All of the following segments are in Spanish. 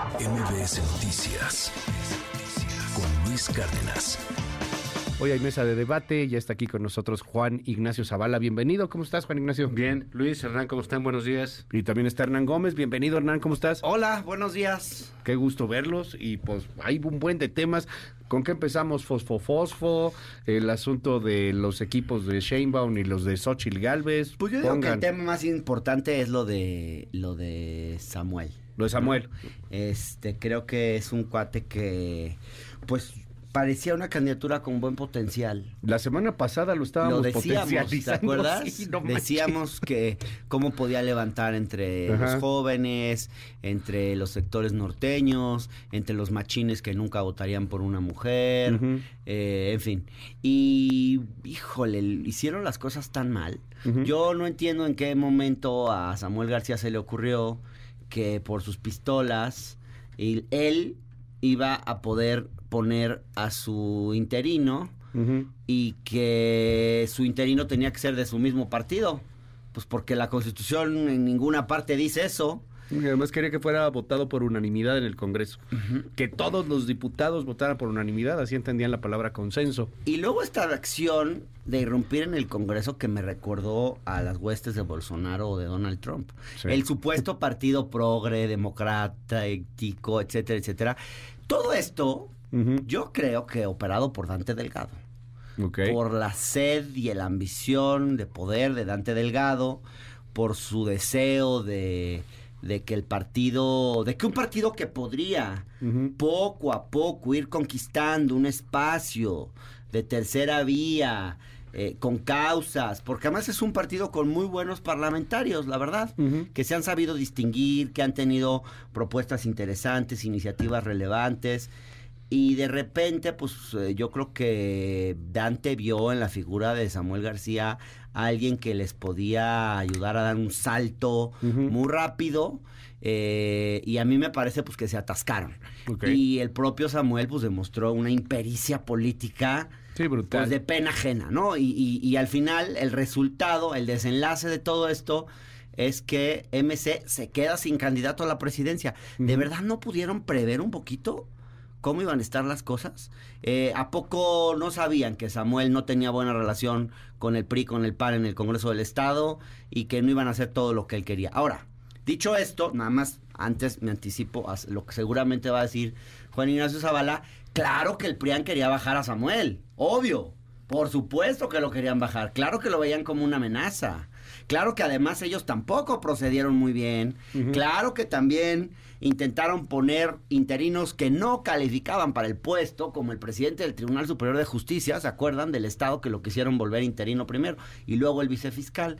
MBS Noticias con Luis Cárdenas. Hoy hay mesa de debate, ya está aquí con nosotros Juan Ignacio Zavala. Bienvenido, ¿cómo estás Juan Ignacio? Bien, Luis, Hernán, ¿cómo están? Buenos días. Y también está Hernán Gómez. Bienvenido Hernán, ¿cómo estás? Hola, buenos días. Qué gusto verlos y pues hay un buen de temas. ¿Con qué empezamos? Fosfo Fosfo, el asunto de los equipos de Sheinbaum y los de Xochitl Galvez. Pues yo digo que el tema más importante es lo de lo de Samuel. Lo de Samuel. Este, creo que es un cuate que pues parecía una candidatura con buen potencial. La semana pasada lo estábamos lo decíamos, ¿te acuerdas? Sí, no decíamos que cómo podía levantar entre Ajá. los jóvenes, entre los sectores norteños, entre los machines que nunca votarían por una mujer, eh, en fin. Y, híjole, hicieron las cosas tan mal. Yo no entiendo en qué momento a Samuel García se le ocurrió que por sus pistolas y él iba a poder poner a su interino y que su interino tenía que ser de su mismo partido. Pues porque la constitución en ninguna parte dice eso. Además quería que fuera votado por unanimidad en el Congreso. Que todos los diputados votaran por unanimidad, así entendían la palabra consenso. Y luego esta acción de irrumpir en el Congreso que me recordó a las huestes de Bolsonaro o de Donald Trump. Sí. El supuesto partido progre, democrata, ético, etcétera, etcétera. Todo esto, yo creo que operado por Dante Delgado. Por la sed y la ambición de poder de Dante Delgado, por su deseo de, de que el partido, de que un partido que podría poco a poco ir conquistando un espacio de tercera vía, eh, con causas, porque además es un partido con muy buenos parlamentarios, la verdad, que se han sabido distinguir, que han tenido propuestas interesantes, iniciativas relevantes. Y de repente, pues eh, yo creo que Dante vio en la figura de Samuel García a alguien que les podía ayudar a dar un salto muy rápido. eh, y a mí me parece pues que se atascaron. Y el propio Samuel pues demostró una impericia política Sí, brutal. pues de pena ajena, ¿no? Y, y- y al final el resultado, el desenlace de todo esto es que MC se queda sin candidato a la presidencia. ¿De verdad no pudieron prever un poquito cómo iban a estar las cosas? Eh, ¿A poco no sabían que Samuel no tenía buena relación con el PRI, con el PAN en el Congreso del Estado y que no iban a hacer todo lo que él quería? Ahora, dicho esto, nada más antes me anticipo a lo que seguramente va a decir Juan Ignacio Zavala, claro que el PRIAN quería bajar a Samuel, obvio. Por supuesto que lo querían bajar, claro que lo veían como una amenaza. Claro que además ellos tampoco procedieron muy bien. Claro que también intentaron poner interinos que no calificaban para el puesto, como el presidente del Tribunal Superior de Justicia, ¿se acuerdan del Estado que lo quisieron volver interino primero? Y luego el vicefiscal.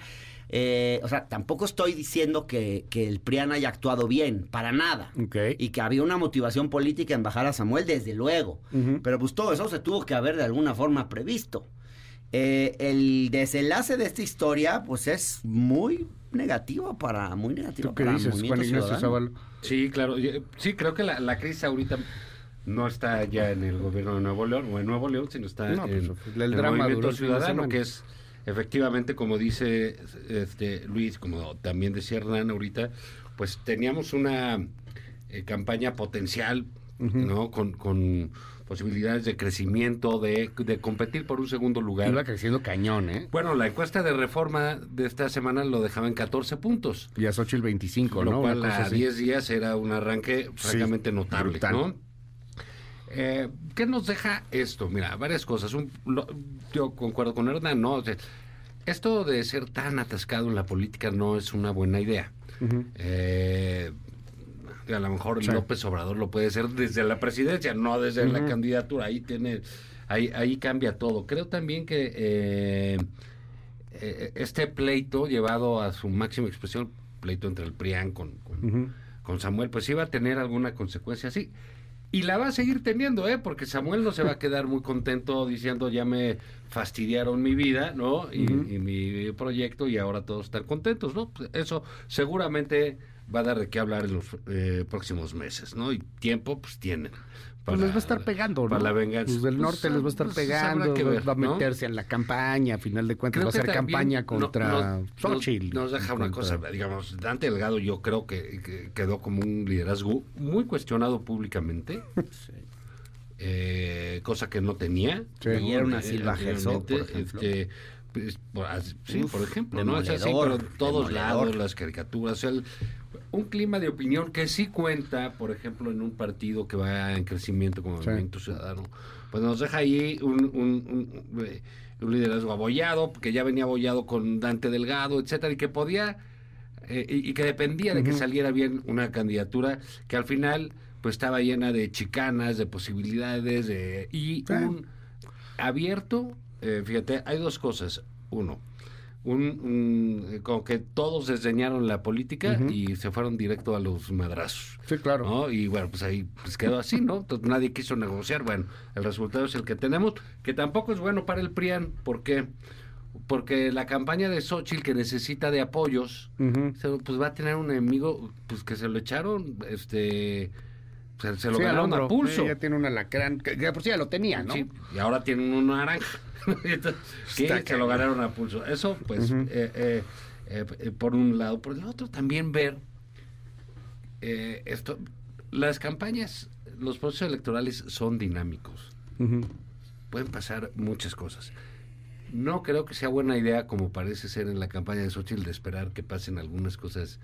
Eh, o sea, tampoco estoy diciendo que, que el PRIAN haya actuado bien, para nada. Y que había una motivación política en bajar a Samuel, desde luego. Pero pues todo eso se tuvo que haber de alguna forma previsto. Eh, el desenlace de esta historia, pues es muy negativo para, muy negativo ¿Tú qué para dices, Movimiento Juan Ignacio? Sí, claro. Yo- Sí, creo que la, la crisis ahorita no está ya en el gobierno de Nuevo León o en Nuevo León, sino está No, pues, en el el drama Movimiento Ciudadano, que es efectivamente, como dice este Luis, como también decía Hernán ahorita, pues teníamos una eh, campaña potencial. ¿no? Con, con posibilidades de crecimiento, de, de competir por un segundo lugar. Iba creciendo cañón, ¿eh? Bueno, la encuesta de reforma de esta semana lo dejaba en 14 puntos. Y a Xochitl 25, lo ¿no? cual Una cosa a así. 10 días era un arranque Sí, francamente notable, brutal. ¿no? Eh, ¿Qué nos deja esto? Mira, varias cosas. Un- lo- yo concuerdo con Hernán, ¿no? O sea, esto de ser tan atascado en la política no es una buena idea. Ujú. Eh, a lo mejor Sí. López Obrador lo puede hacer desde la presidencia, no desde la candidatura. Ahí tiene, ahí, ahí cambia todo. Creo también que eh, eh, este pleito llevado a su máxima expresión, pleito entre el PRIAN con, con, Samuel, pues iba a tener alguna consecuencia así. Y la va a seguir teniendo, ¿eh? Porque Samuel no se va a quedar muy contento diciendo ya me fastidiaron mi vida, ¿no? Y, y mi proyecto y ahora todos están contentos, ¿no? Pues Eso seguramente va a dar de qué hablar en los eh, próximos meses, ¿no? Y tiempo, pues tienen. Pues les va a estar pegando, ¿no? Para la venganza. Los del Pues, norte les va a estar pues, pegando, habrá que ver, va a ¿no? meterse en la campaña, a final de cuentas Creo va a hacer campaña no- contra nos- Xochitl. Nos, deja una contra- cosa, digamos, Dante Delgado yo creo que, que quedó como un liderazgo muy cuestionado públicamente. eh, cosa que no tenía. Sí. ¿no? Y era una Eh, Silva por ejemplo. este, pues, por- sí, Uf, por ejemplo, ¿no? O sea, sí, pero todos lados, las caricaturas, o sea, el- un clima de opinión que sí cuenta, por ejemplo, en un partido que va en crecimiento como. Movimiento Ciudadano, pues nos deja ahí un, un- un- eh, un liderazgo abollado, que ya venía abollado con Dante Delgado, etcétera, y que podía, eh, y, y que dependía de que saliera bien una candidatura que al final pues estaba llena de chicanas, de posibilidades, de, y Sí. un abierto, eh, fíjate, hay dos cosas. Uno, un, un- eh, como que todos desdeñaron la política y se fueron directo a los madrazos. Sí, claro. ¿no? Y bueno, pues ahí pues quedó así, ¿no? Entonces nadie quiso negociar. Bueno, el resultado es el que tenemos, que tampoco es bueno para el PRIAN. ¿Por qué? Porque la campaña de Xochitl, que necesita de apoyos, pues va a tener un enemigo pues que se lo echaron, este... Se, se lo Sí, ganaron a pulso. Sí, ya tiene un alacrán, que, que por sí ya lo tenía, ¿no? Sí, y ahora tienen un naranja. Que se lo ganaron a pulso. Eso, pues, eh, eh, eh, eh, por un lado. Por el otro, también ver esto. Las campañas, los procesos electorales son dinámicos. Pueden pasar muchas cosas. No creo que sea buena idea, como parece ser en la campaña de Xochitl, de esperar que pasen algunas cosas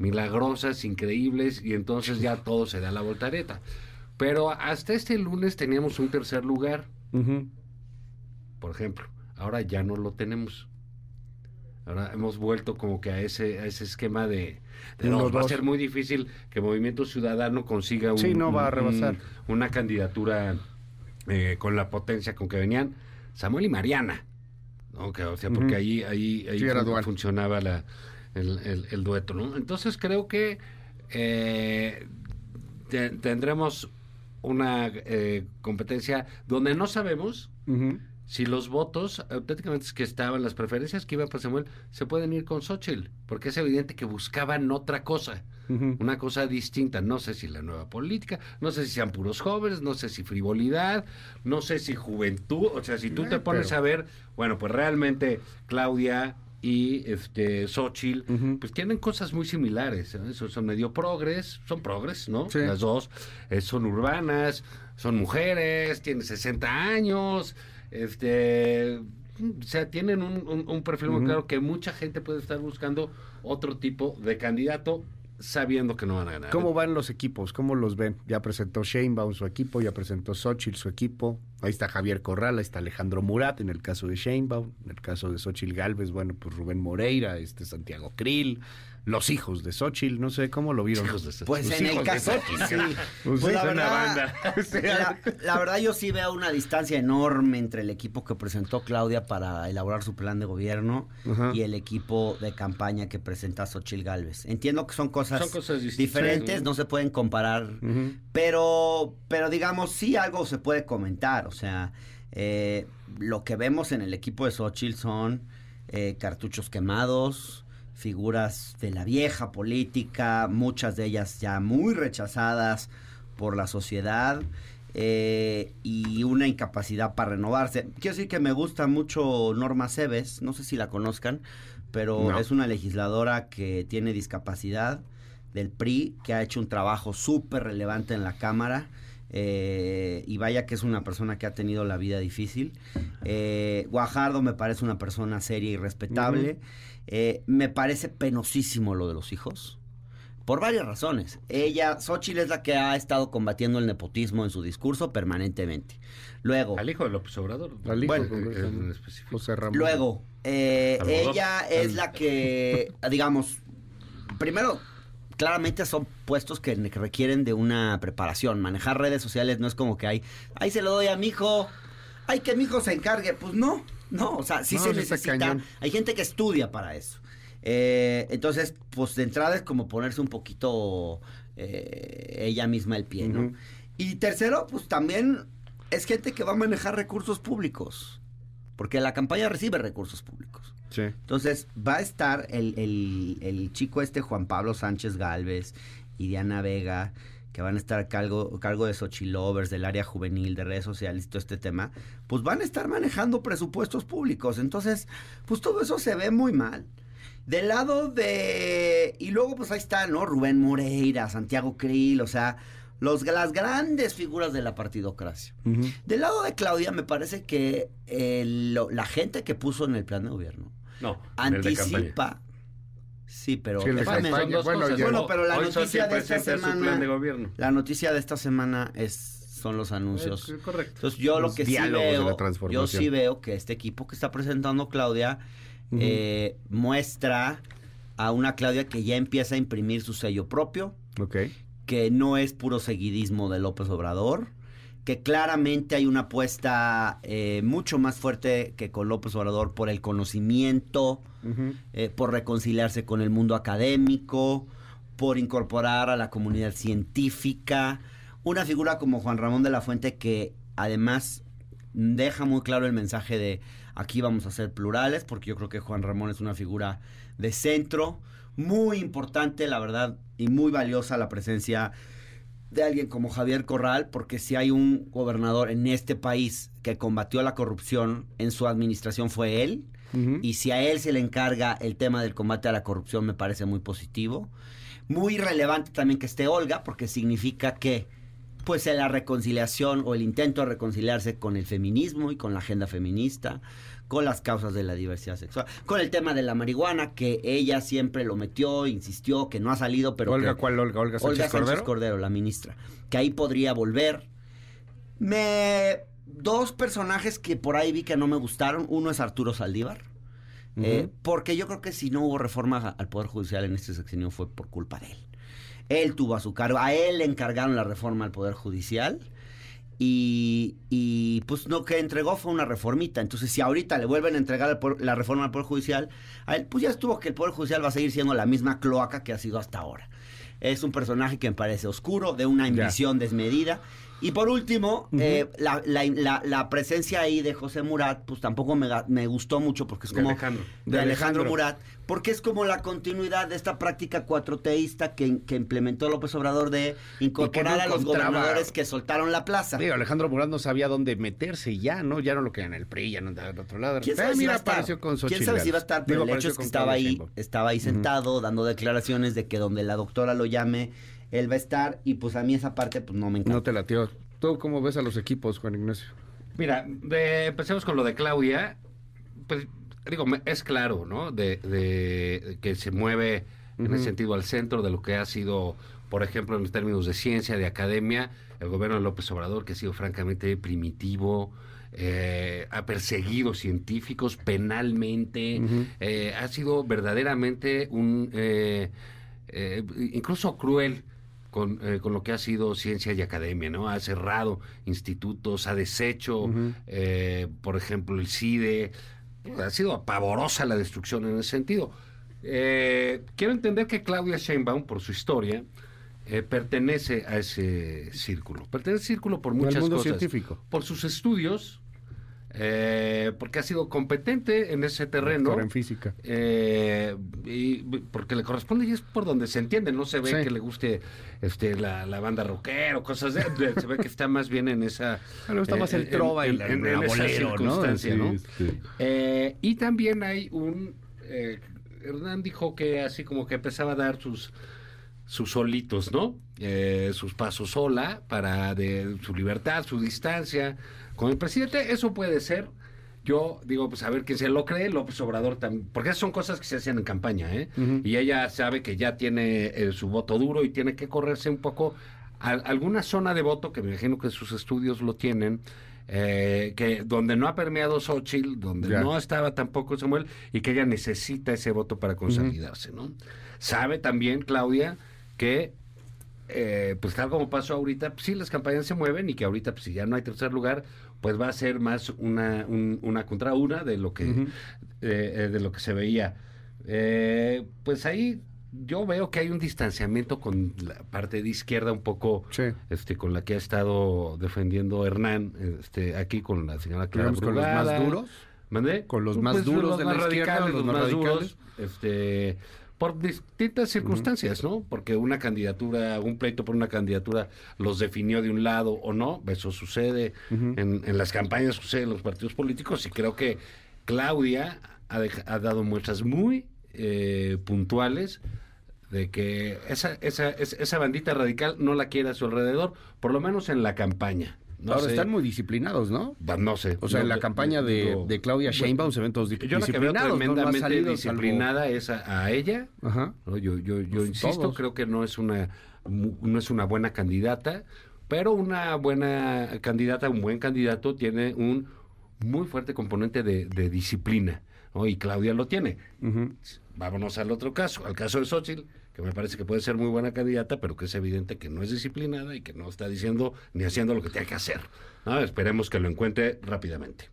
milagrosas, increíbles, y entonces ya todo se da la voltareta. Pero hasta este lunes teníamos un tercer lugar por ejemplo. Ahora ya no lo tenemos. Ahora hemos vuelto como que a ese, a ese esquema de, de dos. Va a ser muy difícil que Movimiento Ciudadano consiga un- Sí, no va a un- rebasar. un- una candidatura eh, con la potencia con que venían Samuel y Mariana. ¿no? Que, o sea, porque Ujú. ahí, ahí, ahí Sí, funcionaba la, el, el- el dueto. ¿no? Entonces creo que eh, te- tendremos una eh, competencia donde no sabemos si los votos auténticamente que estaban, las preferencias que iban para Samuel, se pueden ir con Xochitl, porque es evidente que buscaban otra cosa, una cosa distinta. No sé si la nueva política, no sé si sean puros jóvenes, no sé si frivolidad, no sé si juventud, o sea, si tú Eh, te pones pero- a ver, bueno, pues realmente Claudia y este Xochitl, pues tienen cosas muy similares, ¿eh? son, son medio progres, son progres, ¿no? Sí. Las dos eh, son urbanas, son mujeres, tienen 60 años, este, o sea, tienen un, un- un perfil muy claro que mucha gente puede estar buscando otro tipo de candidato sabiendo que no van a ganar. ¿Cómo van los equipos? ¿Cómo los ven? Ya presentó Sheinbaum su equipo, ya presentó Xochitl su equipo. Ahí está Javier Corral, ahí está Alejandro Murat en el caso de Sheinbaum. En el caso de Xochitl Galvez, bueno, pues Rubén Moreira, este Santiago Krill, los hijos de Xochitl, no sé cómo lo vieron. Hijos de Xochitl. Pues en el hijos de caso, Xochitl, sí. Pues Pues la verdad, banda. la, la verdad yo sí veo una distancia enorme entre el equipo que presentó Claudia para elaborar su plan de gobierno y el equipo de campaña que presenta Xochil Gálvez. Entiendo que son cosas, Son cosas distintas, diferentes, sí. no se pueden comparar, pero, pero digamos, sí algo se puede comentar. O sea, eh, lo que vemos en el equipo de Xochitl son eh, cartuchos quemados, figuras de la vieja política, muchas de ellas ya muy rechazadas por la sociedad. eh, y una incapacidad para renovarse. Quiero decir que me gusta mucho Norma Cebes, no sé si la conozcan, pero No. es una legisladora que tiene discapacidad del PRI, que ha hecho un trabajo súper relevante en la Cámara. eh, y vaya que es una persona que ha tenido la vida difícil. Eh, Guajardo me parece una persona seria y respetable. Eh, me parece penosísimo lo de los hijos. Por varias razones. Ella, Xochitl es la que ha estado combatiendo el nepotismo en su discurso permanentemente. Luego, Al hijo de López Obrador. Al hijo, Bueno, concretamente. en específico. José Ramón. Luego, eh, ella es la que, digamos, primero, claramente son puestos que, que requieren de una preparación. Manejar redes sociales no es como que hay, ahí se lo doy a mi hijo, hay que mi hijo se encargue. Pues no, no, o sea, sí No, se necesita. cañón. Hay gente que estudia para eso. Eh, entonces, pues de entrada es como ponerse un poquito eh, ella misma el pie, ¿no? Y tercero, pues también es gente que va a manejar recursos públicos. Porque la campaña recibe recursos públicos. Sí. Entonces, va a estar el, el- el chico este Juan Pablo Sánchez Galvez y Diana Vega, que van a estar a cargo, a cargo de Xochilovers, del área juvenil, de redes sociales y todo este tema, pues van a estar manejando presupuestos públicos. Entonces, pues todo eso se ve muy mal. Del lado de... Y luego pues ahí está, ¿no? Rubén Moreira, Santiago Krill, o sea, los, las grandes figuras de la partidocracia. Del lado de Claudia, me parece que eh, lo- la gente que puso en el plan de gobierno No, anticipa. Sí, pero Sí, Bueno, pero la noticia de esta semana- de gobierno. la noticia de esta semana es son los anuncios. Eh, correcto. Entonces yo lo que sí veo, yo sí veo que este equipo que está presentando Claudia eh, muestra a una Claudia que ya empieza a imprimir su sello propio, Ok. que no es puro seguidismo de López Obrador, que claramente hay una apuesta eh, mucho más fuerte que con López Obrador por el conocimiento, eh, por reconciliarse con el mundo académico, por incorporar a la comunidad científica. Una figura como Juan Ramón de la Fuente que además deja muy claro el mensaje de aquí vamos a ser plurales, porque yo creo que Juan Ramón es una figura de centro, muy importante, la verdad, y muy valiosa la presencia de alguien como Javier Corral, porque si hay un gobernador en este país que combatió la corrupción en su administración fue él, y si a él se le encarga el tema del combate a la corrupción me parece muy positivo. Muy relevante también que esté Olga, porque significa que pues la reconciliación o el intento de reconciliarse con el feminismo y con la agenda feminista, con las causas de la diversidad sexual, con el tema de la marihuana, que ella siempre lo metió, insistió, que no ha salido, pero Olga, que- ¿cuál Olga? Olga Sánchez Olga Sánchez Cordero. Cordero, la ministra, que ahí podría volver. Me dos personajes que por ahí vi que no me gustaron, uno es Arturo Saldívar, eh, porque yo creo que si no hubo reforma al poder judicial en este sexenio fue por culpa de él. Él tuvo a su cargo, a él le encargaron la reforma al poder judicial. Y, y, pues lo que entregó fue una reformita. Entonces, si ahorita le vuelven a entregar el la reforma al Poder Judicial, a él, pues ya estuvo que el Poder Judicial va a seguir siendo la misma cloaca que ha sido hasta ahora. Es un personaje que me parece oscuro, de una Ya. ambición desmedida. Y por último, eh, la, la- la- la presencia ahí de José Murat, pues tampoco me, me gustó mucho porque es De como... Alejandro. De, De Alejandro, Alejandro. Murat, porque es como la continuidad de esta práctica cuatroteísta que, que implementó López Obrador de incorporar no a los gobernadores que soltaron la plaza. Digo, Alejandro Murat no sabía dónde meterse y ya, ¿no? Ya no lo quedan en el PRI, ya no andaba del otro lado. ¿Quién sabe, si mira, va a estar? apareció con ¿Quién sabe si va a estar? Pero Digo, el hecho es que estaba ahí, estaba ahí sentado dando declaraciones de que donde la doctora lo llame, él va a estar. Y pues a mí esa parte pues no me encanta. No te latió. ¿Tú cómo ves a los equipos, Juan Ignacio? Mira, de- empecemos con lo de Claudia. Pues, digo, me- es claro, ¿no? De, de- que se mueve en ese sentido al centro de lo que ha sido, por ejemplo, en términos de ciencia, de academia, el gobierno de López Obrador, que ha sido francamente primitivo, eh, ha perseguido científicos penalmente, eh, ha sido verdaderamente un, eh, eh, incluso cruel con, eh, con lo que ha sido ciencia y academia, ¿no? Ha cerrado institutos, ha deshecho, eh, por ejemplo, el CIDE. Ha sido pavorosa la destrucción en ese sentido. Eh, quiero entender que Claudia Sheinbaum, por su historia, eh, pertenece a ese círculo. Pertenece al círculo por muchas cosas. científico. Por sus estudios, eh, porque ha sido competente en ese terreno. Doctor en física. Eh, y porque le corresponde y es por donde se entiende, no se ve Sí. que le guste este la, la banda rockera o cosas de, se ve que está más bien en esa Bueno, está más el en- trova y en- la- en- en esa circunstancia, Sí, ¿no? Eh, y también hay un eh, Hernán dijo que así como que empezaba a dar sus sus solitos, ¿no? Eh, sus pasos sola para de su libertad, su distancia con el presidente. Eso puede ser. Yo digo, pues a ver quién se lo cree, López Obrador también, porque son cosas que se hacen en campaña, ¿eh? Y ella sabe que ya tiene eh, su voto duro y tiene que correrse un poco a alguna zona de voto, que me imagino que sus estudios lo tienen, eh, que donde no ha permeado Xochitl, donde Ya. no estaba tampoco Samuel, y que ella necesita ese voto para consolidarse, ¿no? Sabe también, Claudia, que eh, pues tal como pasó ahorita, pues sí, las campañas se mueven y que ahorita, pues si ya no hay tercer lugar, pues va a ser más una, un- una contra una de lo que, eh, eh, de lo que se veía. Eh, pues ahí yo veo que hay un distanciamiento con la parte de izquierda un poco Sí. este con la que ha estado defendiendo Hernán este aquí con la señora Clara Digamos con los Brugada, más duros. ¿Mandé? Con los más duros de la izquierda, los más radicales. este, por distintas circunstancias, ¿no? Porque una candidatura, un pleito por una candidatura los definió de un lado o no, eso sucede en, en las campañas, sucede en los partidos políticos y creo que Claudia ha, ha dado muestras muy eh, puntuales de que esa, esa, es- esa bandita radical no la quiere a su alrededor, por lo menos en la campaña. No Ahora sé, están muy disciplinados, ¿no? va- no sé. O sea, No, en la campaña de, de Claudia Sheinbaum se ven todos di- yo la que veo disciplinados. tremendamente salvo- disciplinada es a, a ella. Ajá. ¿no? Yo, yo, yo Pues insisto, todos. creo que no es una no es una buena candidata, pero una buena candidata, un buen candidato tiene un muy fuerte componente de, de disciplina, ¿no? Y Claudia lo tiene. Vámonos al otro caso, al caso de Xochitl, que me parece que puede ser muy buena candidata, pero que es evidente que no es disciplinada y que no está diciendo ni haciendo lo que tiene que hacer. ¿no? Esperemos que lo encuentre rápidamente.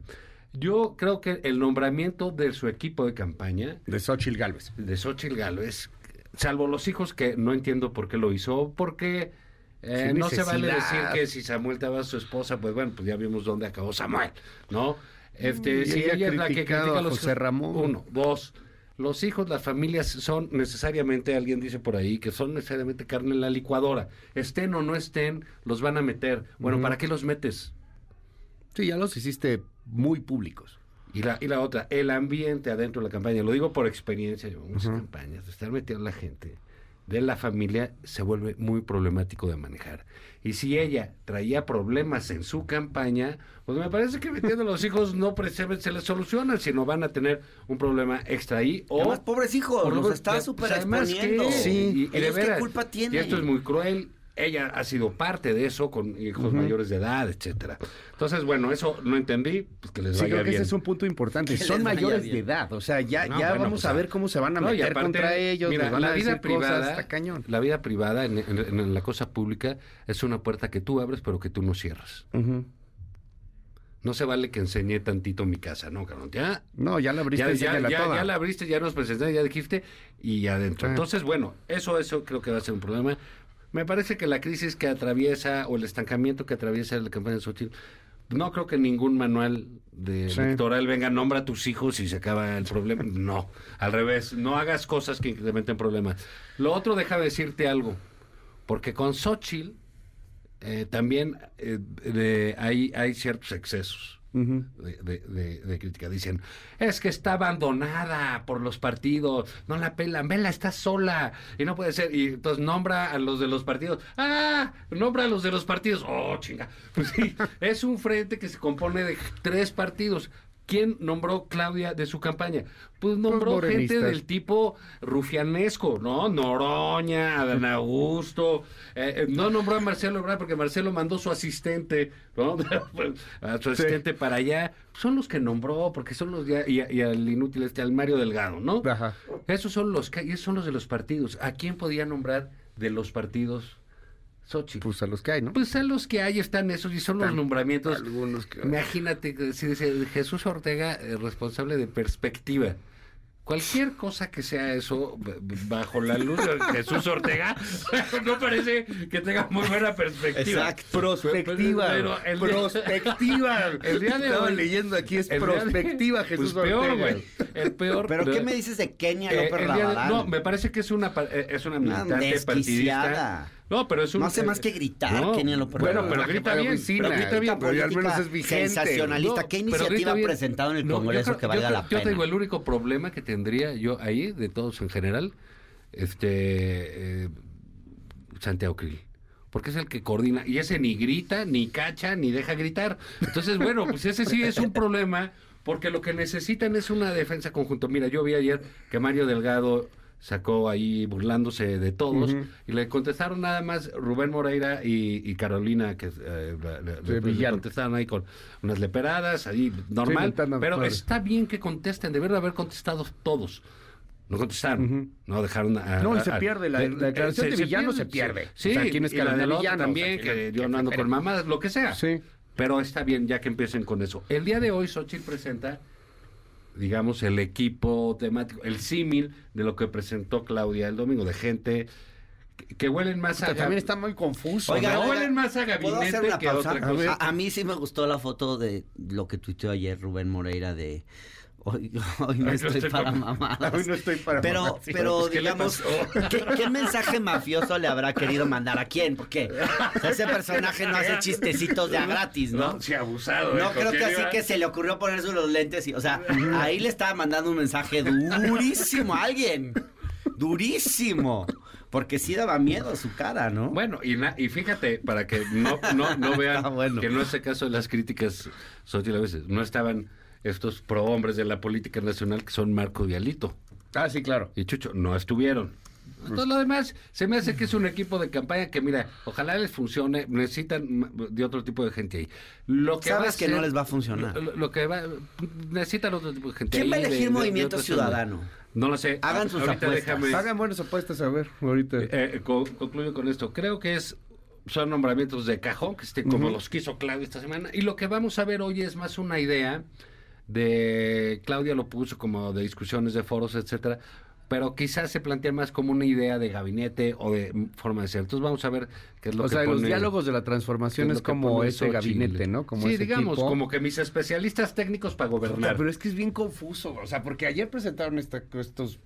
Yo creo que el nombramiento de su equipo de campaña De Xochitl Galvez. de Xochitl Gálvez, salvo los hijos que no entiendo por qué lo hizo, porque eh, no se vale decir que si Samuel estaba su esposa, pues bueno, pues ya vimos dónde acabó Samuel, ¿no? Este, Y si ella ella es la que critica a los José Ramón. Uno, dos. Los hijos, las familias son necesariamente, alguien dice por ahí, que son necesariamente carne en la licuadora. Estén o no estén, los van a meter. Bueno, ¿para qué los metes? Sí, ya los hiciste muy públicos. Y la, y la otra, el ambiente adentro de la campaña. Lo digo por experiencia, yo muchas campañas, de estar metiendo a la gente de la familia se vuelve muy problemático de manejar. Y si ella traía problemas en su campaña, pues me parece que metiendo a los hijos no se les soluciona, sino van a tener un problema extra ahí. O Además, pobres hijos, por lo los menos, está pues, súper además, exponiendo. Sí. y, y de ¿Ellos qué veras, culpa tienen? Y esto es muy cruel. Ella ha sido parte de eso con hijos mayores de edad, etcétera. Entonces, bueno, eso no entendí, pues que les Sí, vaya creo que bien. ese es un punto importante. Son mayores bien. de edad. O sea, ya, No, ya bueno, vamos pues, a ver cómo se van a No, meter aparte, contra ellos. mira, van la a vida decir cosas, privada, está cañón. la vida privada en, en- en la cosa pública es una puerta que tú abres pero que tú no cierras. No se vale que enseñé tantito mi casa, ¿no, cabrón? Ya, No, ya la abriste, ya, ya, enséñala ya- toda. ya la abriste, ya nos presentaste, ya dijiste y adentro. Ah. Entonces, bueno, eso, eso creo que va a ser un problema. Me parece que la crisis que atraviesa o el estancamiento que atraviesa la campaña de Xochitl, no creo que ningún manual de Sí. electoral venga, nombra a tus hijos y se acaba el problema. No, al revés, no hagas cosas que incrementen problemas. Lo otro, déjame decirte algo, porque con Xochitl eh, también eh, de- hay, hay ciertos excesos De, de- de- de crítica. Dicen, es que está abandonada por los partidos, no la pelan, vela, está sola y no puede ser. Y entonces nombra a los de los partidos. ¡Ah! Nombra a los de los partidos. ¡Oh, chinga! Pues sí, es un frente que se compone de tres partidos. ¿Quién nombró Claudia de su campaña? Pues nombró gente del tipo rufianesco, ¿no? Noroña, Adán Augusto. eh, eh, no nombró a Marcelo Ebrard porque Marcelo mandó su asistente, ¿no? a su asistente para allá. Son los que nombró, porque son los ya, y, y al inútil este, al Mario Delgado, ¿no? Ajá. Esos son los que, esos son los de los partidos. ¿A quién podía nombrar de los partidos Xochitl? Pues a los que hay, ¿no? Pues a los que hay están esos y son los nombramientos. algunos que- Imagínate, que si dice Jesús Ortega, eh, responsable de perspectiva. Cualquier cosa que sea eso, bajo la luz de Jesús Ortega, no parece que tenga muy buena perspectiva. Exacto. Prospectiva. Pero el día- prospectiva. El día de Estaba hoy- leyendo aquí, es de- prospectiva, Jesús pues peor, Ortega. güey. El peor. ¿Pero qué me dices de Kenia Eh, López de- Rabadán? no, me parece que es una eh, es una Una militante desquiciada. partidista. No, pero es un No hace eh, más que gritar, Kenia López Bueno, pero grita bien, oficina, pero grita bien. pero al menos es vigente. Sensacionalista. No, ¿Qué iniciativa ha presentado en el No, Congreso creo- que valga creo- la Yo te pena? digo, el único problema que tendría yo ahí, de todos en general, este eh, Santiago Krill. Porque es el que coordina, y ese ni grita, ni cacha, ni deja gritar. Entonces, bueno, pues ese sí es un problema, porque lo que necesitan es una defensa conjunta. Mira, yo vi ayer que Mario Delgado sacó ahí burlándose de todos y le contestaron nada más Rubén Moreira y, y Carolina que eh, Sí, le contestaron ahí con unas leperadas ahí normal pero está bien que contesten deberían de haber contestado todos no contestaron no dejaron a, No, y se pierde, la- la declaración de villano se pierde. sí, O sea, ¿quién es y la Villano? también O sea, que ¿quién- yo no ando con mamadas lo que sea Sí. pero está bien ya que empiecen con eso. El día de hoy Xochitl presenta, digamos, el equipo temático, el símil de lo que presentó Claudia el domingo, de gente que, huelen más a... También está muy confuso. Oiga, huelen más a ¿puedo hacer gabinete que a otra cosa. A, a mí sí me gustó la foto de lo que tuiteó ayer Rubén Moreira de hoy, hoy no Hoy estoy para mamadas. Hoy no estoy para Pero, mamadas, pero Pues, ¿qué le digamos? ¿qué, qué mensaje mafioso le habrá querido mandar a quién? Porque o sea, ese personaje no hace chistecitos de a gratis, ¿no? No, sí, abusado. No, ¿eh? creo ¿Con que así que se le ocurrió ponerse los lentes y, o sea, ahí le estaba mandando un mensaje durísimo a alguien. Durísimo. Porque sí daba miedo su cara, ¿no? Bueno, y, na- y fíjate, para que no, no, no vean bueno. que no es el caso de las críticas veces, no estaban estos prohombres de la política nacional que son Marco y Alito Ah, sí, claro. y Chucho, no estuvieron. Todo lo demás se me hace que es un equipo de campaña que, mira, ojalá les funcione, necesitan de otro tipo de gente ahí. Lo que Sabes va a que no les va a funcionar. Lo, lo que va, necesitan otro tipo de gente ¿Quién va a ahí de- elegir de- de Movimiento Ciudadano? No lo sé. Hagan sus Ahorita apuestas. déjame- Hagan buenas apuestas a ver, ahorita. eh, eh, co- concluyo con esto. Creo que es son nombramientos de cajón, que estén como los quiso Claudia esta semana. Y lo que vamos a ver hoy es más una idea de Claudia lo puso como de discusiones de foros, etcétera. Pero quizás se plantea más como una idea de gabinete o de forma de ser. Entonces vamos a ver qué es lo o que sea, los diálogos de la transformación es, como ese gabinete, ¿no? Como sí, ese digamos, equipo. como que mis especialistas técnicos para gobernar. pero es que es bien confuso, o sea, porque ayer presentaron esta, estos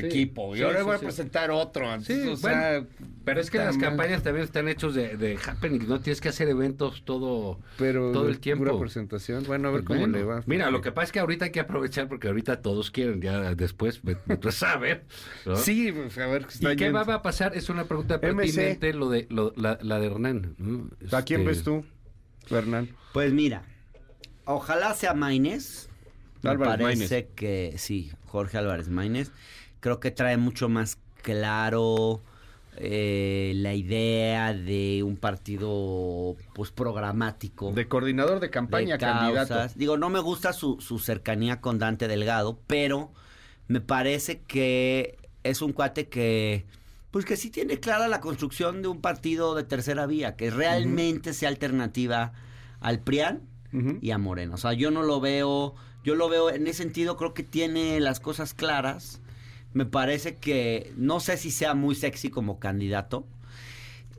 Sí, equipos y ahora sí, voy a sí. presentar otro. Sí, Entonces, o sea, bueno, pero es que las campañas también están hechos de, de happening, no tienes que hacer eventos todo, pero todo el tiempo. pura presentación. Bueno, a ver Pues cómo bueno. le va. Mira, lo que pasa es que ahorita hay que aprovechar porque ahorita todos quieren, ya después, tú a saber. ¿no? Sí, pues, a ver está ¿Y qué va a pasar? Es una pregunta MC. pertinente lo de lo- la, la de Hernán. ¿no? ¿A quién Este, ves tú, Hernán? Pues mira, ojalá sea Maínez. Me Álvarez parece que sí, Jorge Álvarez Maínez. Creo que trae mucho más claro eh, la idea de un partido pues programático. De coordinador de campaña, de candidato. Digo, no me gusta su, su cercanía con Dante Delgado, pero me parece que es un cuate que, pues que sí tiene clara la construcción de un partido de tercera vía, que realmente sea alternativa al PRIAN y a Morena. O sea, yo no lo veo, yo lo veo en ese sentido, creo que tiene las cosas claras. Me parece que no sé si sea muy sexy como candidato.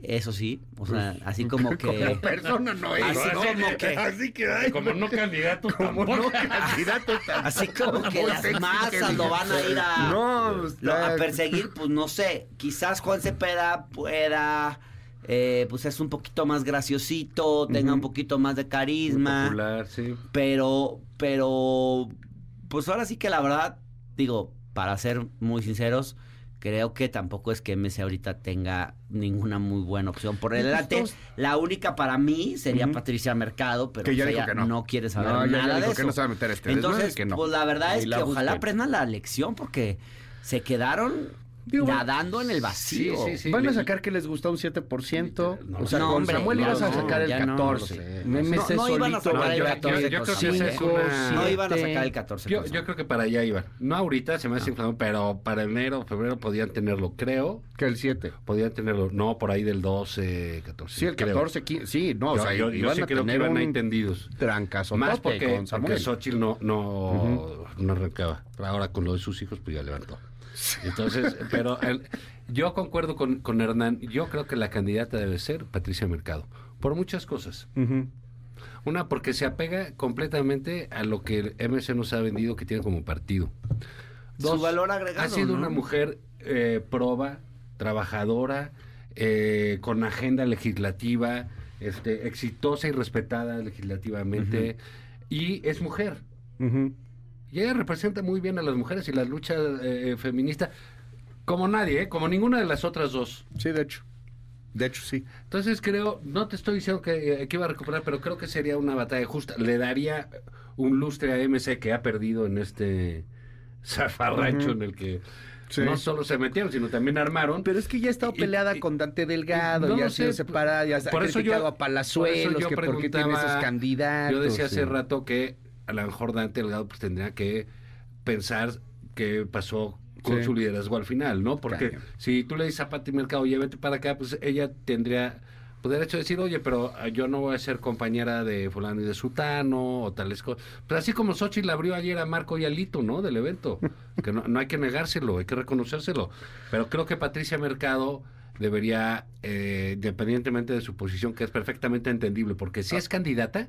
Eso sí, o sea, así como que Como persona no es. Así ¿no? como que- Así que ay, Como no candidato, como no candidato tampoco. Así como que las masas que lo van a ir a, No, lo- a perseguir, pues no sé. Quizás Juan Cepeda pueda, eh, pues es un poquito más graciosito, tenga un poquito más de carisma, popular, sí. pero, pero, pues ahora sí que la verdad, digo, para ser muy sinceros, creo que tampoco es que MC ahorita tenga ninguna muy buena opción por delante. La única para mí sería. Patricia Mercado, pero Que ya pues dijo que no. quiere saber No, ya- ya nada dijo de que eso. no se va a meter este Entonces, que no. pues la verdad es la que ojalá aprendan la lección porque se quedaron Digo, bueno, nadando en el vacío. sí, sí. Van a sacar que les gusta un 7%. No, o sea, no, con hombre, Samuel no, ibas a sacar el ya no, 14. lo sé. MC No, no iban a sacar el a 14 yo- yo creo que esa es cinco, una- No iban a sacar el 14. Yo, yo creo que para allá iban. No ahorita, se me hace inflamado, pero para enero, febrero podían tenerlo, creo. Que el 7. Podían tenerlo, no, por ahí del 12, 14. Sí, el creo. 14, 15. Sí, no, o sea, yo- yo iban sí a creo que tener iban ahí un entendidos. trancazo Más porque, porque Samuel. Xochitl no, no, no arrancaba. Ahora con lo de sus hijos, pues ya levantó. Entonces, pero el- yo concuerdo con, con Hernán. Yo creo que la candidata debe ser Patricia Mercado. Por muchas cosas. Una, porque se apega completamente a lo que el MC nos ha vendido que tiene como partido. Su valor agregado, Ha sido ¿no? una mujer eh, proba, trabajadora, eh, con agenda legislativa, este, exitosa y respetada legislativamente, y es mujer. Ujú. Y ella representa muy bien a las mujeres y la lucha eh, feminista, como nadie, ¿eh? como ninguna de las otras dos. Sí, de hecho. De hecho, sí. Entonces creo, no te estoy diciendo que, eh, que iba a recuperar, pero creo que sería una batalla justa. Le daría un lustre a MC que ha perdido en este zafarrancho en el que Sí. no solo se metieron, sino también armaron. Pero es que ya ha estado peleada y- con Dante Delgado, no ya ha sido separada, ya ha por eso criticado yo- a Palazuelos, por que por qué tiene esos candidatos. Yo decía hace rato que a lo mejor Dante Delgado pues tendría que pensar qué pasó con Sí. su liderazgo al final, ¿no? Porque si tú le dices a Pati Mercado, oye, vete para acá, pues ella tendría poder hecho decir, oye, pero ah, yo no voy a ser compañera de fulano y de sutano o tales cosas. Pero así como Xochitl abrió ayer a Marco y a Lito, ¿no? Del evento. Que no, no hay que negárselo, hay que reconocérselo. Pero creo que Patricia Mercado debería, eh, independientemente de su posición, que es perfectamente entendible, porque si es candidata,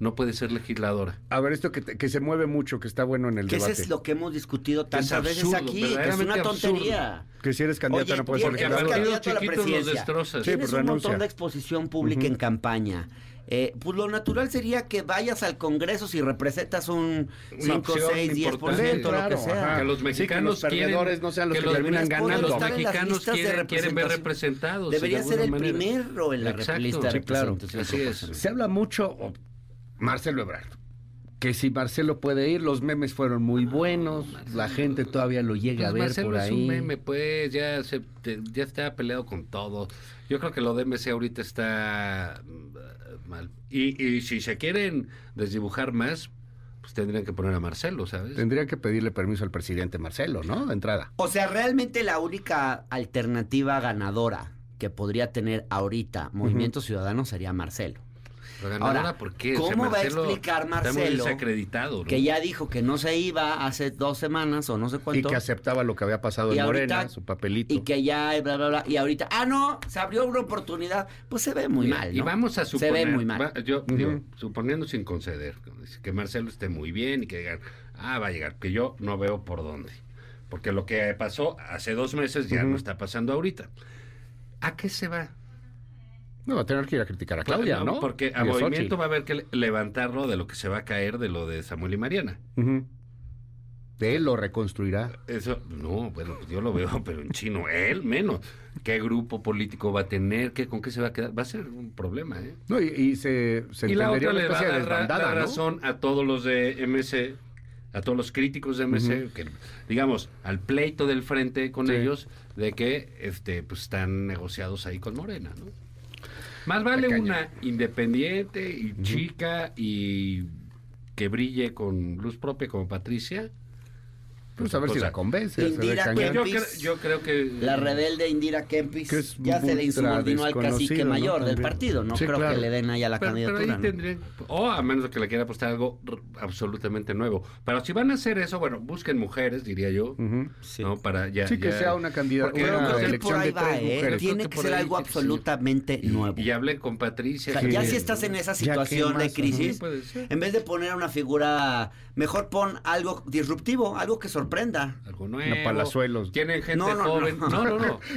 no puede ser legisladora. A ver, esto que, te- que se mueve mucho, que está bueno en el Que debate. eso es lo que hemos discutido Que tantas veces absurdo, aquí, que es una absurdo. tontería. Que si eres candidata Oye, no puedes ser porque eres la chiquitos los presidencia. destrozas. Sí, Tienes pues un renuncia. montón de exposición pública en campaña. Eh, pues lo natural sería que vayas al Congreso si representas un Una 5, opción 6, 10%, importante. lo Claro, que sea. ajá. que los Sí, que mexicanos los perdedores quieren, no sean los que los terminan mexicanos- ganando. Los mexicanos quieren, quieren ver representados. Debería de ser el manera. primero en la Exacto. lista de Sí, claro. Así es. Se habla mucho, Marcelo Ebrard, que si Marcelo puede ir, los memes fueron muy buenos, la gente todavía lo llega a Pues ver Marcelo por es ahí. un meme, pues ya se, te- ya está peleado con todo. Yo creo que lo de MC ahorita está mm, mal. Y, y si se quieren desdibujar más, pues tendrían que poner a Marcelo, ¿sabes? Tendría que pedirle permiso al presidente Marcelo, ¿no? De entrada. O sea, realmente la única alternativa ganadora que podría tener ahorita Movimiento Ciudadano sería Marcelo. Ahora, ¿por qué? ¿cómo va a Marcelo explicar Marcelo. Que ya dijo que no se iba hace dos semanas o no sé Y cuánto. que aceptaba lo que había pasado Y en Morena, ahorita- su papelito. y que ya, bla, bla, bla. Y ahorita, ah, no, se abrió una oportunidad. Pues se ve muy mal. Y vamos a suponer, Se ve muy mal. va- yo digo, suponiendo sin conceder, que Marcelo esté muy bien y que digan, ah, va a llegar, que yo no veo por dónde. Porque lo que pasó hace dos meses ya no está pasando ahorita. ¿A qué se va? No, va a tener que ir a criticar a Claudia, ¿no? Porque a Movimiento va a haber que le- levantarlo de lo que se va a caer de lo de Samuel y Mariana. De él lo reconstruirá. Eso, no, bueno, pues yo lo veo, pero en chino, él menos. ¿Qué grupo político va a tener? ¿Qué, ¿Con qué se va a quedar? Va a ser un problema, ¿eh? No, y, y se, se y la otra le va a dar la ¿no? razón a todos los de MC, a todos los críticos de MC, que digamos, al pleito del frente con Sí. ellos, de que este pues están negociados ahí con Morena, ¿no? Más vale una independiente y chica y que brille con luz propia como Patricia. Pues a ver si la convence. Indira yo, Kempis. yo creo que La rebelde Indira Kempis Que ya se le insubordinó al cacique mayor del partido. No Sí, creo claro. que le den ahí a la pero, pero candidatura. ahí ¿no? tendrían, o a menos que le quiera apostar algo absolutamente nuevo. Pero si van a hacer eso, bueno, busquen mujeres, diría yo. Sí. ¿no? Para ya, Sí, que sea una Pero una yo creo que elección por ahí de va, tres ¿eh? mujeres. Tiene que ser algo absolutamente y, nuevo. y hablen con Patricia. O sea, que- ya si estás en esa Ya, ¿qué situación de crisis, en vez de poner a una figura, mejor pon algo disruptivo, algo que sorprenda. Algo nuevo. Palazuelos. Tienen gente No, no, joven. no. No, no, no.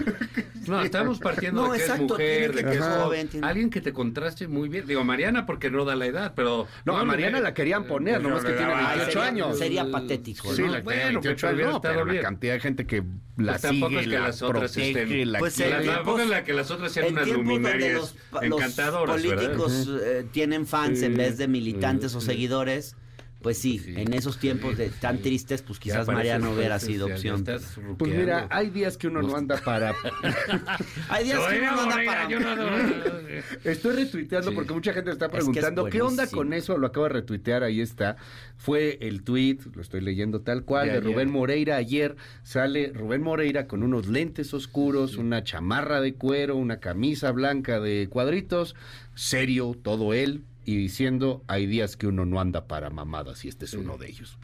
No, estamos partiendo No, de que exacto, es mujer, tiene de que que es joven. tiene- Alguien que te contraste muy bien. Digo, Mariana porque no da la edad, pero... No, a Mariana la querían poner, no nomás que tiene daba- 28 sería, años. Sería patético, Sí, ¿no? la Bueno, tiene 28 que años, hubiera no, estado pero la cantidad de gente que la Pues tampoco sigue, es que la las otras estén- la Pues. La, en la que las otras sean unas luminarias los, los encantadoras, ¿verdad? políticos eh, tienen fans en vez de militantes o seguidores, pues sí, Sí. en esos tiempos de tan tristes, pues quizás pareces- Mariano hubiera sido opción. Pues mira, hay días que uno no anda para... Hay días que uno anda oiga, para... no- Estoy retuiteando Sí. porque mucha gente me está que es preguntando qué onda con eso. Lo acabo de retuitear, ahí está. Fue el tweet, lo estoy leyendo tal cual, De. Rubén Moreira. Ayer sale Rubén Moreira con unos lentes oscuros, una chamarra de cuero, una camisa blanca de cuadritos, serio todo él. Y diciendo, hay días que uno no anda para mamadas y este es uno de ellos.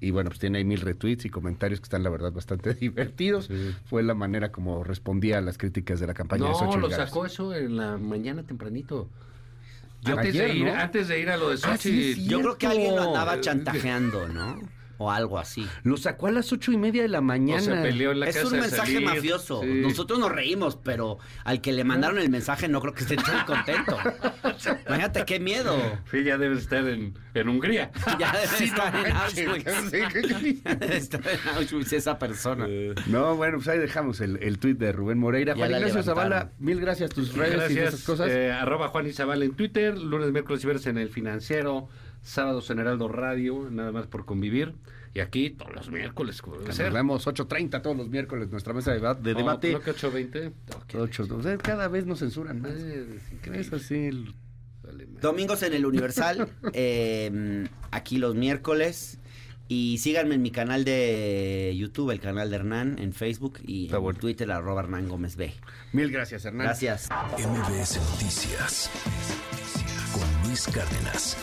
Y bueno, pues tiene ahí mil retweets y comentarios que están la verdad bastante divertidos. Sí. Fue la manera como respondía a las críticas de la campaña de No, Xochitl lo Gálvez. sacó eso en la mañana tempranito. Yo- antes, ayer, de ir, ¿no? antes de ir a lo de Ah, sí, Xochitl. sí. Yo creo que alguien lo andaba chantajeando, ¿no? O algo así. Lo sacó a las ocho y media de la mañana. O se peleó en la Es casa un mensaje salir. mafioso. Sí. Nosotros nos reímos, pero al que le mandaron el mensaje no creo que esté tan contento. Imagínate qué miedo. Sí, ya debe estar en, en Hungría. Ya debe estar en Auschwitz. Sí. Ya debe estar en Auschwitz esa persona. No, bueno, pues ahí dejamos el, el tuit de Rubén Moreira. Ya Juan Ignacio. Zavala, mil gracias. Tus redes y esas cosas. eh, arroba Juan Izabal en Twitter, lunes, miércoles y viernes en El Financiero, sábados en Heraldo Radio, nada más por convivir. Y aquí todos los miércoles, Nos vemos 8.30 todos los miércoles, nuestra mesa de, deba- de No, debate. creo que 8.20. Ocho, o sea, cada vez nos censuran más. Eh, es así. el-. Domingos en el Universal, eh, aquí los miércoles. Y síganme en mi canal de YouTube, el canal de Hernán, en Facebook y Está en bueno. Twitter, arroba Hernán Gómez B. Mil gracias, Hernán. Gracias. MBS Noticias con Luis Cárdenas.